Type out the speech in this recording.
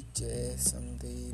teacher someday